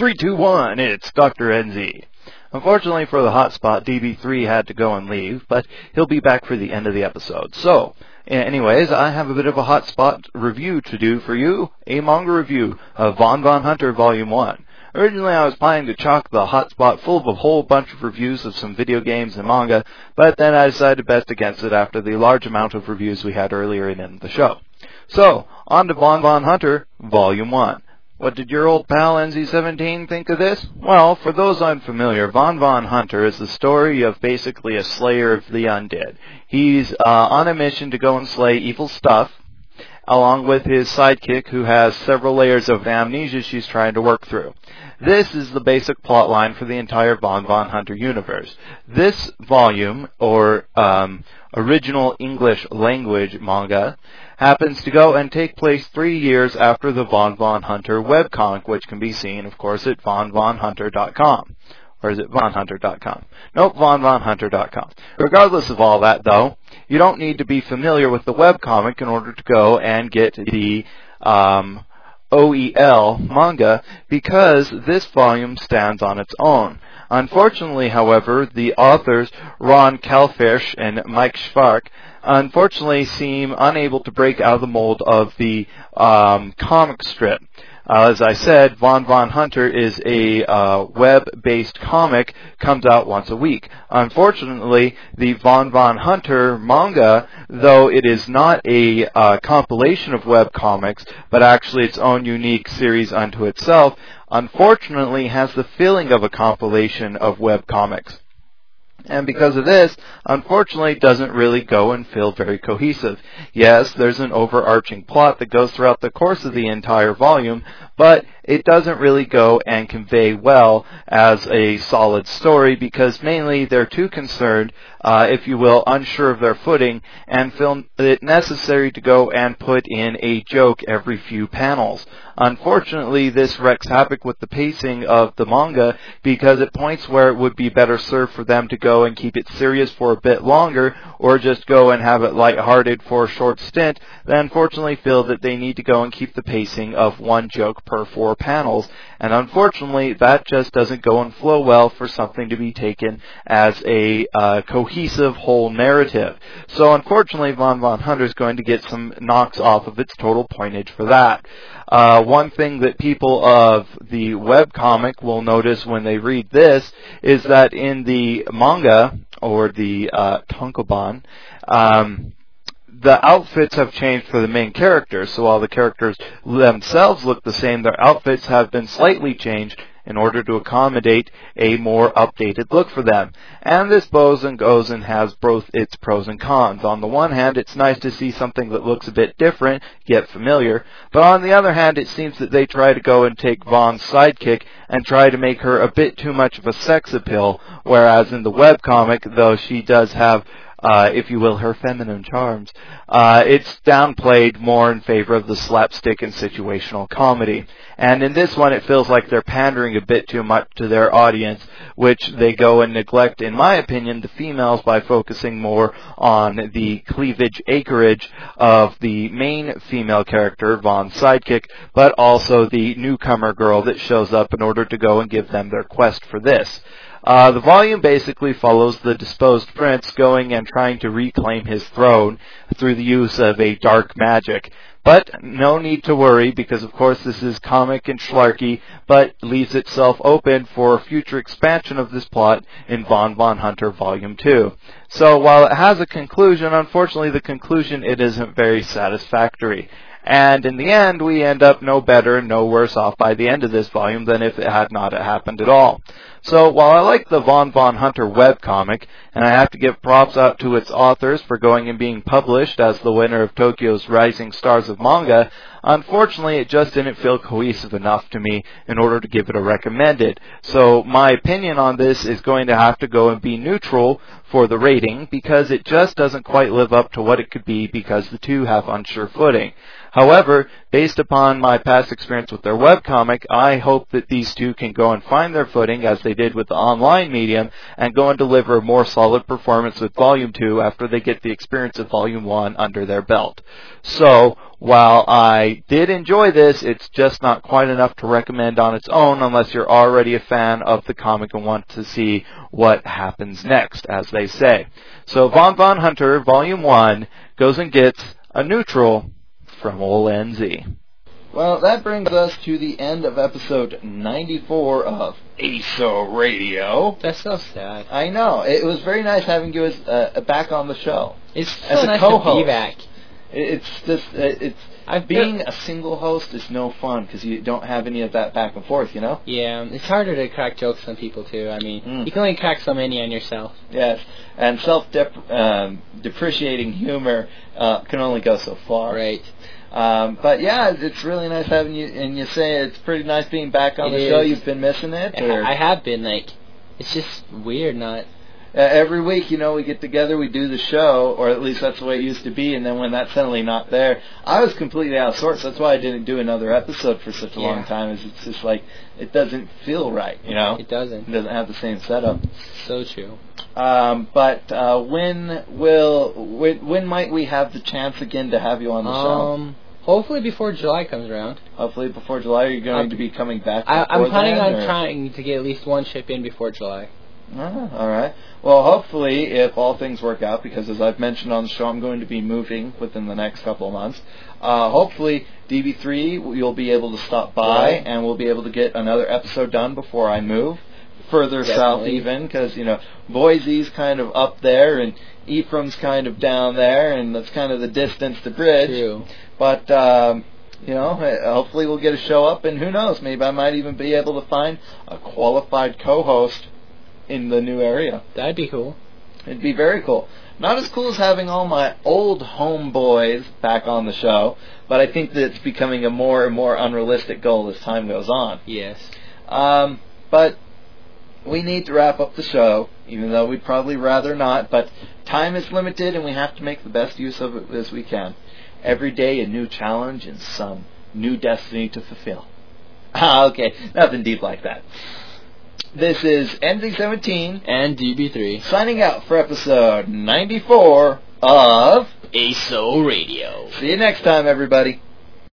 Three, two, one, it's Dr. NZ. Unfortunately for the hotspot, DB3 had to go and leave, but he'll be back for the end of the episode. So, anyways, I have a bit of a hotspot review to do for you, a manga review of Von Von Hunter Volume 1. Originally, I was planning to chalk the hotspot full of a whole bunch of reviews of some video games and manga, but then I decided best against it after the large amount of reviews we had earlier in the show. So, on to Von Von Hunter, Volume 1. What did your old pal NZ17 think of this? Well, for those unfamiliar, Von Von Hunter is the story of basically a slayer of the undead. He's uh, on a mission to go and slay evil stuff, along with his sidekick who has several layers of amnesia she's trying to work through. This is the basic plot line for the entire Von Von Hunter universe. This volume, or um, original English language manga, happens to go and take place three years after the Von Von Hunter webcomic, which can be seen, of course, at vonvonhunter.com. Or is it vonhunter.com? Nope, vonvonhunter.com. Regardless of all that, though, you don't need to be familiar with the webcomic in order to go and get the um, OEL manga because this volume stands on its own. Unfortunately, however, the authors Ron Kaulfersh and Mike Schwark unfortunately seem unable to break out of the mold of the um, comic strip. Uh, as I said, Von Von Hunter is a uh, web-based comic, comes out once a week. Unfortunately, the Von Von Hunter manga, though it is not a uh, compilation of web comics, but actually its own unique series unto itself, unfortunately has the feeling of a compilation of web comics and because of this, unfortunately, doesn't really go and feel very cohesive. Yes, there's an overarching plot that goes throughout the course of the entire volume, but it doesn't really go and convey well as a solid story because mainly they're too concerned, uh, if you will, unsure of their footing and feel it necessary to go and put in a joke every few panels. Unfortunately, this wreaks havoc with the pacing of the manga because at points where it would be better served for them to go and keep it serious for a bit longer or just go and have it lighthearted for a short stint, they unfortunately feel that they need to go and keep the pacing of one joke per four panels. And unfortunately, that just doesn't go and flow well for something to be taken as a uh, cohesive whole narrative. So unfortunately, Von Von Hunter is going to get some knocks off of its total pointage for that. Uh, one thing that people of the web comic will notice when they read this is that in the manga or the uh, tankobon, um, the outfits have changed for the main characters. So while the characters themselves look the same, their outfits have been slightly changed in order to accommodate a more updated look for them. And this bows and goes and has both its pros and cons. On the one hand, it's nice to see something that looks a bit different, get familiar, but on the other hand, it seems that they try to go and take Vaughn's sidekick and try to make her a bit too much of a sex appeal, whereas in the webcomic, though she does have uh, if you will, her feminine charms. Uh, it's downplayed more in favor of the slapstick and situational comedy. And in this one, it feels like they're pandering a bit too much to their audience, which they go and neglect, in my opinion, the females by focusing more on the cleavage acreage of the main female character, Von's sidekick, but also the newcomer girl that shows up in order to go and give them their quest for this. Uh, the volume basically follows the disposed prince going and trying to reclaim his throne through the use of a dark magic. But no need to worry because of course this is comic and schlarky, but leaves itself open for future expansion of this plot in Von Von Hunter Volume 2. So while it has a conclusion, unfortunately the conclusion it isn't very satisfactory. And in the end, we end up no better no worse off by the end of this volume than if it had not happened at all. So while I like the Von Von Hunter webcomic, and I have to give props out to its authors for going and being published as the winner of Tokyo's Rising Stars of Manga, unfortunately it just didn't feel cohesive enough to me in order to give it a recommended. So my opinion on this is going to have to go and be neutral for the rating because it just doesn't quite live up to what it could be because the two have unsure footing. However, based upon my past experience with their webcomic, I hope that these two can go and find their footing as they did with the online medium and go and deliver a more solid performance with Volume 2 after they get the experience of Volume 1 under their belt. So, while I did enjoy this, it's just not quite enough to recommend on its own unless you're already a fan of the comic and want to see what happens next, as they say. So Von Von Hunter, Volume 1, goes and gets a neutral from Ol NZ. Well, that brings us to the end of episode 94 of ASO Radio. That's so sad. I know. It was very nice having you as, uh, back on the show. It's so As a nice co-host. to be back. It's just, uh, it's, I've being a single host is no fun because you don't have any of that back and forth, you know? Yeah, it's harder to crack jokes on people too. I mean, Mm. you can only crack so many on yourself. Yes. And self-depreciating humor uh, can only go so far. Right. Um, but yeah, it's really nice having you, and you say it's pretty nice being back on It the show. You've been missing it, or I have been like, it's just weird not. Uh, every week, you know, we get together, we do the show, or at least that's the way it used to be. And then when that's suddenly not there, I was completely out of sorts. That's why I didn't do another episode for such a long time. Is it's just like it doesn't feel right, you know. It doesn't. It doesn't have the same setup. So true. Um, but uh, when will when, when might we have the chance again to have you on the show? Um, hopefully before July comes around. Hopefully before July. you're you going I'm- to be coming back? I, I'm planning on or- trying to get at least one ship in before July. Ah, all right. Well, hopefully, if all things work out, because as I've mentioned on the show, I'm going to be moving within the next couple of months. Uh, hopefully, DB3, you'll be able to stop by, Right. and we'll be able to get another episode done before I move further south, even because you know Boise's kind of up there, and Ephraim's kind of down there, and that's kind of the distance to bridge. True. But um, you know, uh, hopefully we'll get a show up, and who knows? Maybe I might even be able to find a qualified co-host in the new area. That'd be cool. It'd be very cool. Not as cool as having all my old homeboys back on the show, but I think that it's becoming a more and more unrealistic goal as time goes on. Yes. Um, but we need to wrap up the show, even though we'd probably rather not. But time is limited, and we have to make the best use of it as we can. Every day, a new challenge and some new destiny to fulfill. Ah, okay, nothing deep like that. This is NZ17 And DB3. signing out for episode 94 of. ASO Radio. See you next time, everybody.